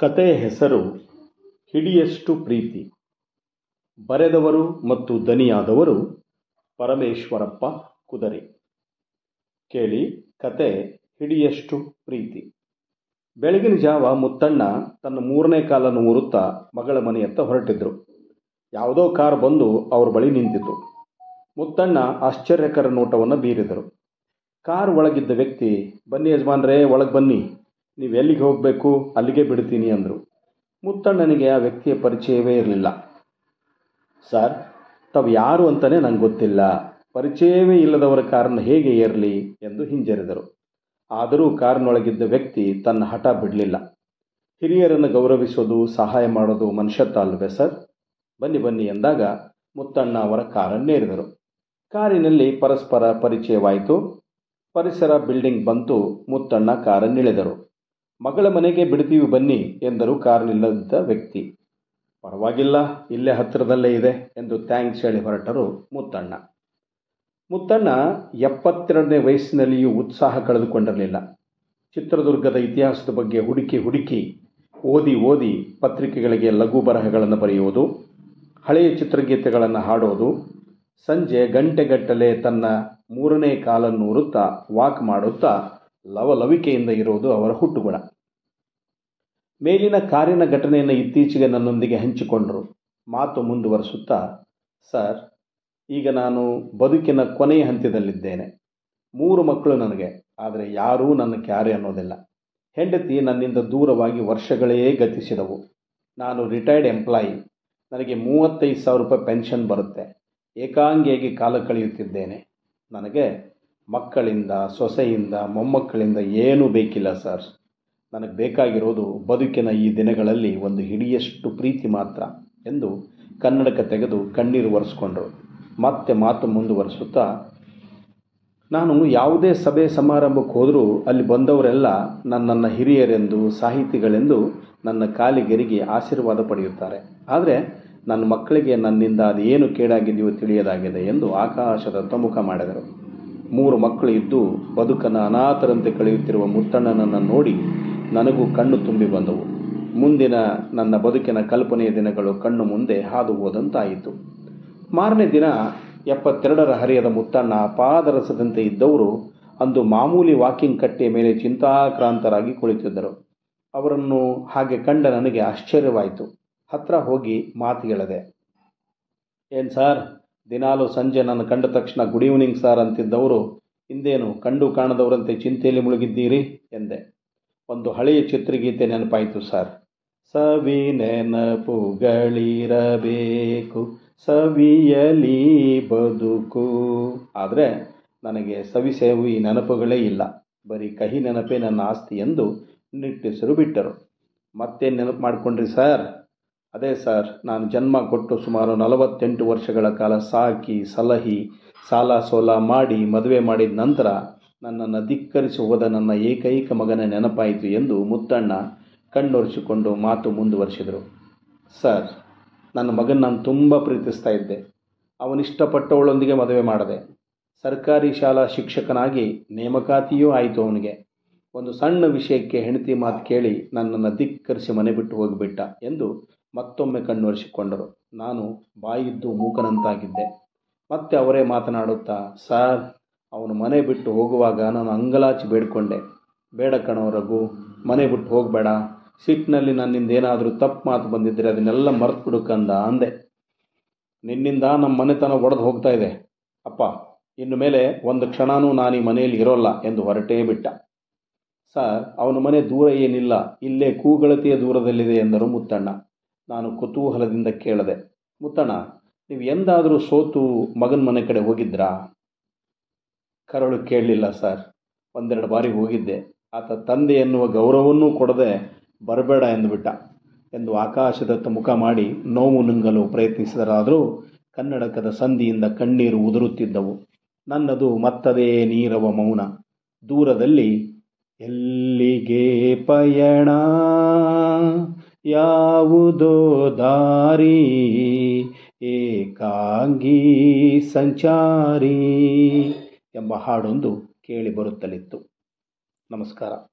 ಕಥೆಯ ಹೆಸರು ಹಿಡಿಯಷ್ಟು ಪ್ರೀತಿ. ಬರೆದವರು ಮತ್ತು ದನಿಯಾದವರು ಪರಮೇಶ್ವರಪ್ಪ ಕುದರಿ. ಕೇಳಿ ಕತೆ ಹಿಡಿಯಷ್ಟು ಪ್ರೀತಿ. ಬೆಳಗಿನ ಜಾವ ಮುತ್ತಣ್ಣ ತನ್ನ ಮೂರನೇ ಕಾಲನ್ನು ಊರುತ್ತಾ ಮಗಳ ಮನೆಯತ್ತ ಹೊರಟಿದ್ರು. ಯಾವುದೋ ಕಾರ್ ಬಂದು ಅವ್ರ ಬಳಿ ನಿಂತಿತು ಮುತ್ತಣ್ಣ ಆಶ್ಚರ್ಯಕರ ನೋಟವನ್ನು ಬೀರಿದರು. ಕಾರ್ ಒಳಗಿದ್ದ ವ್ಯಕ್ತಿ, ಬನ್ನಿ ಯಜಮಾನ್ರೇ, ಒಳಗೆ ಬನ್ನಿ. ನೀವು ಎಲ್ಲಿಗೆ ಹೋಗಬೇಕು, ಅಲ್ಲಿಗೆ ಬಿಡ್ತೀನಿ ಅಂದರು. ಮುತ್ತಣ್ಣನಿಗೆ ಆ ವ್ಯಕ್ತಿಯ ಪರಿಚಯವೇ ಇರಲಿಲ್ಲ. ಸರ್, ತಾವು ಯಾರು ಅಂತಲೇ ನಂಗೆ ಗೊತ್ತಿಲ್ಲ. ಪರಿಚಯವೇ ಇಲ್ಲದವರ ಕಾರನ್ನು ಹೇಗೆ ಏರಲಿ? ಎಂದು ಹಿಂಜರಿದರು. ಆದರೂ ಕಾರಿನೊಳಗಿದ್ದ ವ್ಯಕ್ತಿ ತನ್ನ ಹಠ ಬಿಡಲಿಲ್ಲ. ಹಿರಿಯರನ್ನು ಗೌರವಿಸೋದು, ಸಹಾಯ ಮಾಡೋದು ಮನುಷ್ಯತ್ವ ಅಲ್ವೇ ಸರ್? ಬನ್ನಿ ಬನ್ನಿ ಎಂದಾಗ ಮುತ್ತಣ್ಣ ಅವರ ಕಾರನ್ನೇರಿದರು ಕಾರಿನಲ್ಲಿ ಪರಸ್ಪರ ಪರಿಚಯವಾಯಿತು. ಪರಿಸರ ಬಿಲ್ಡಿಂಗ್ ಬಂತು. ಮುತ್ತಣ್ಣ ಕಾರನ್ನಿಳಿದರು. ಮಗಳ ಮನೆಗೆ ಬಿಡ್ತೀವಿ ಬನ್ನಿ ಎಂದರು ಕಾರಿನಿಲ್ಲದ ವ್ಯಕ್ತಿ. ಪರವಾಗಿಲ್ಲ, ಇಲ್ಲೇ ಹತ್ತಿರದಲ್ಲೇ ಇದೆ ಎಂದು ಥ್ಯಾಂಕ್ಸ್ ಹೇಳಿ ಹೊರಟರು ಮುತ್ತಣ್ಣ. ಮುತ್ತಣ್ಣ ಎಪ್ಪತ್ತೆರಡನೇ ವಯಸ್ಸಿನಲ್ಲಿಯೂ ಉತ್ಸಾಹ ಕಳೆದುಕೊಂಡಿರಲಿಲ್ಲ. ಚಿತ್ರದುರ್ಗದ ಇತಿಹಾಸದ ಬಗ್ಗೆ ಹುಡುಕಿ ಹುಡುಕಿ, ಓದಿ ಓದಿ ಪತ್ರಿಕೆಗಳಿಗೆ ಲಘು ಬರಹಗಳನ್ನು ಬರೆಯುವುದು, ಹಳೆಯ ಚಿತ್ರಗೀತೆಗಳನ್ನು ಹಾಡೋದು, ಸಂಜೆ ಗಂಟೆಗಟ್ಟಲೆ ತನ್ನ ಮೂರನೇ ಕಾಲನ್ನು ಉರುತ್ತಾ ವಾಕ್ ಮಾಡುತ್ತಾ ಲವಲವಿಕೆಯಿಂದ ಇರುವುದು ಅವರ ಹುಟ್ಟುಗುಣ. ಮೇಲಿನ ಕಾರಿನ ಘಟನೆಯನ್ನು ಇತ್ತೀಚೆಗೆ ನನ್ನೊಂದಿಗೆ ಹಂಚಿಕೊಂಡರು. ಮಾತು ಮುಂದುವರೆಸುತ್ತಾ, ಸರ್, ಈಗ ನಾನು ಬದುಕಿನ ಕೊನೆಯ ಹಂತದಲ್ಲಿದ್ದೇನೆ. ಮೂರು ಮಕ್ಕಳು ನನಗೆ, ಆದರೆ ಯಾರೂ ನನ್ನ ಕ್ಯಾರೆ ಅನ್ನೋದಿಲ್ಲ. ಹೆಂಡತಿ ನನ್ನಿಂದ ದೂರವಾಗಿ ವರ್ಷಗಳೇ ಗತಿಸಿದವು. ನಾನು ರಿಟೈರ್ಡ್ ಎಂಪ್ಲಾಯಿ. ನನಗೆ ಮೂವತ್ತೈದು ಸಾವಿರ ರೂಪಾಯಿ ಪೆನ್ಷನ್ ಬರುತ್ತೆ. ಏಕಾಂಗಿಯಾಗಿ ಕಾಲ ಕಳೆಯುತ್ತಿದ್ದೇನೆ. ನನಗೆ ಮಕ್ಕಳಿಂದ, ಸೊಸೆಯಿಂದ, ಮೊಮ್ಮಕ್ಕಳಿಂದ ಏನೂ ಬೇಕಿಲ್ಲ ಸರ್. ನನಗೆ ಬೇಕಾಗಿರೋದು ಬದುಕಿನ ಈ ದಿನಗಳಲ್ಲಿ ಒಂದು ಹಿಡಿಯಷ್ಟು ಪ್ರೀತಿ ಮಾತ್ರ ಎಂದು ಕನ್ನಡಕ ತೆಗೆದು ಕಣ್ಣೀರು ಒರೆಸ್ಕೊಂಡ್ರು. ಮತ್ತೆ ಮಾತು ಮುಂದುವರಿಸುತ್ತಾ, ನಾನು ಯಾವುದೇ ಸಭೆ ಸಮಾರಂಭಕ್ಕೆ ಹೋದರೂ ಅಲ್ಲಿ ಬಂದವರೆಲ್ಲ ನನ್ನನ್ನು ಹಿರಿಯರೆಂದು, ಸಾಹಿತಿಗಳೆಂದು ನನ್ನ ಕಾಲಿಗೆರಿಗೆ ಆಶೀರ್ವಾದ ಪಡೆಯುತ್ತಾರೆ. ಆದರೆ ನನ್ನ ಮಕ್ಕಳಿಗೆ ನನ್ನಿಂದ ಅದೇನು ಕೇಡಾಗಿದೆಯೋ ತಿಳಿಯದಾಗಿದೆ ಎಂದು ಆಕಾಶದ ಮುಖ ಮಾಡಿದರು. ಮೂರು ಮಕ್ಕಳು ಇದ್ದು ಬದುಕನ್ನು ಅನಾಥರಂತೆ ಕಳೆಯುತ್ತಿರುವ ಮುತ್ತಣ್ಣನನ್ನು ನೋಡಿ ನನಗೂ ಕಣ್ಣು ತುಂಬಿ ಬಂದವು. ಮುಂದಿನ ನನ್ನ ಬದುಕಿನ ಕಲ್ಪನೆಯ ದಿನಗಳು ಕಣ್ಣು ಮುಂದೆ ಹಾದು ಹೋದಂತಾಯಿತು. ಮಾರನೇ ದಿನ ಎಪ್ಪತ್ತೆರಡರ ಹರಿಯದ ಮುತ್ತಣ್ಣ ಪಾದರಸದಂತೆ ಇದ್ದವರು ಅಂದು ಮಾಮೂಲಿ ವಾಕಿಂಗ್ ಕಟ್ಟೆಯ ಮೇಲೆ ಚಿಂತಾಕ್ರಾಂತರಾಗಿ ಕುಳಿತಿದ್ದರು. ಅವರನ್ನು ಹಾಗೆ ಕಂಡ ನನಗೆ ಆಶ್ಚರ್ಯವಾಯಿತು. ಹತ್ರ ಹೋಗಿ ಮಾತು ಮಾತುಗೆಳದೆ ಏನು ಸಾರ್ ದಿನಾಲು ಸಂಜೆ ನನ್ನ ಕಂಡ ತಕ್ಷಣ ಗುಡ್ ಈವ್ನಿಂಗ್ ಸಾರ್ ಅಂತಿದ್ದವರು ಇಂದೇನು ಕಂಡು ಕಾಣದವರಂತೆ ಚಿಂತೆಯಲ್ಲಿ ಮುಳುಗಿದ್ದೀರಿ? ಎಂದೆ. ಒಂದು ಹಳೆಯ ಚಿತ್ರಗೀತೆ ನೆನಪಾಯಿತು ಸರ್ ಸವಿ ನೆನಪುಗಳಿರಬೇಕು ಸವಿಯಲಿ ಬದುಕು. ಆದರೆ ನನಗೆ ಸವಿ ಸೇವು ಈ ನೆನಪುಗಳೇ ಇಲ್ಲ. ಬರೀ ಕಹಿ ನೆನಪೇ ನನ್ನ ಆಸ್ತಿ ಎಂದು ನಿಟ್ಟುಸಿರು ಬಿಟ್ಟರು. ಮತ್ತೆ ನೆನಪು ಮಾಡಿಕೊಂಡ್ರಿ ಸರ್ ಅದೇ ಸರ್, ನಾನು ಜನ್ಮ ಕೊಟ್ಟು ಸುಮಾರು ನಲವತ್ತೆಂಟು ವರ್ಷಗಳ ಕಾಲ ಸಾಕಿ, ಸಲಹಿ, ಸಾಲ ಸೋಲ ಮಾಡಿ, ಮದುವೆ ಮಾಡಿದ ನಂತರ ನನ್ನನ್ನು ಧಿಕ್ಕರಿಸಿ ಹೋದ ನನ್ನ ಏಕೈಕ ಮಗನ ನೆನಪಾಯಿತು ಎಂದು ಮುತ್ತಣ್ಣ ಕಣ್ಣೊರೆಸಿಕೊಂಡು ಮಾತು ಮುಂದುವರಿಸಿದರು. ಸರ್, ನನ್ನ ಮಗನ ನಾನು ತುಂಬ ಪ್ರೀತಿಸ್ತಾ ಇದ್ದೆ. ಅವನಿಷ್ಟಪಟ್ಟವಳೊಂದಿಗೆ ಮದುವೆ ಮಾಡಿದೆ. ಸರ್ಕಾರಿ ಶಾಲಾ ಶಿಕ್ಷಕನಾಗಿ ನೇಮಕಾತಿಯೂ ಆಯಿತು ಅವನಿಗೆ. ಒಂದು ಸಣ್ಣ ವಿಷಯಕ್ಕೆ ಹೆಂಡತಿ ಮಾತು ಕೇಳಿ ನನ್ನನ್ನು ಧಿಕ್ಕರಿಸಿ ಮನೆ ಬಿಟ್ಟು ಹೋಗಿಬಿಟ್ಟ ಎಂದು ಮತ್ತೊಮ್ಮೆ ಕಣ್ಣೊರೆಸಿಕೊಂಡರು ನಾನು ಬಾಯಿದ್ದು ಮೂಕನಂತಾಗಿದ್ದೆ. ಮತ್ತೆ ಅವರೇ ಮಾತನಾಡುತ್ತಾ ಸಾರ್ ಅವನು ಮನೆ ಬಿಟ್ಟು ಹೋಗುವಾಗ ನಾನು ಅಂಗಲಾಚಿ ಬೇಡಿಕೊಂಡೆ. ಬೇಡ ಕಣೋ ರಘು, ಮನೆ ಬಿಟ್ಟು ಹೋಗಬೇಡ. ಸಿಟ್ಟಿನಲ್ಲಿ ನನ್ನಿಂದ ಏನಾದರೂ ತಪ್ಪು ಮಾತು ಬಂದಿದ್ದರೆ ಅದನ್ನೆಲ್ಲ ಮರೆತು ಬಿಡು ಕಂದ, ಅಂದೆ. ನಿನ್ನಿಂದ ನಮ್ಮ ಮನೆತನ ಒಡೆದು ಹೋಗ್ತಾ ಇದೆ. ಅಪ್ಪ, ಇನ್ನು ಮೇಲೆ ಒಂದು ಕ್ಷಣನೂ ನಾನು ಈ ಮನೆಯಲ್ಲಿ ಇರೋಲ್ಲ ಎಂದು ಹೊರಟೇ ಬಿಟ್ಟ. ಸರ್ ಅವನ ಮನೆ ದೂರ ಏನಿಲ್ಲ, ಇಲ್ಲೇ ಕೂಗಳತೆಯ ದೂರದಲ್ಲಿದೆ ಎಂದರು ಮುತ್ತಣ್ಣ. ನಾನು ಕುತೂಹಲದಿಂದ ಕೇಳಿದೆ, ಮುತ್ತಣ್ಣ, ನೀವು ಎಂದಾದರೂ ಸೋತು ಮಗನ ಮನೆ ಕಡೆ ಹೋಗಿದ್ರಾ? ಕರಳು ಕೇಳಲಿಲ್ಲ, ಸರ್. ಒಂದೆರಡು ಬಾರಿ ಹೋಗಿದ್ದೆ. ಆತ ತಂದೆ ಎನ್ನುವ ಗೌರವವನ್ನೂ ಕೊಡದೆ ಬರಬೇಡ ಎಂದುಬಿಟ್ಟ. ಎಂದು ಆಕಾಶದತ್ತ ಮುಖ ಮಾಡಿ ನೋವು ನುಂಗಲು ಪ್ರಯತ್ನಿಸಿದರಾದರೂ ಕನ್ನಡಕದ ಸಂಧಿಯಿಂದ ಕಣ್ಣೀರು ಉದುರುತ್ತಿದ್ದವು. ನನ್ನದು ಮತ್ತದೇ ನೀರವ ಮೌನ. ದೂರದಲ್ಲಿ, ಎಲ್ಲಿಗೆ ಪಯಣ? ಯಾವುದೋ ದಾರಿ ಏಕಾಂಗಿ ಸಂಚಾರಿ ಎಂಬ ಹಾಡೊಂದು ಕೇಳಿ ಬರುತ್ತಲಿತ್ತು. ನಮಸ್ಕಾರ.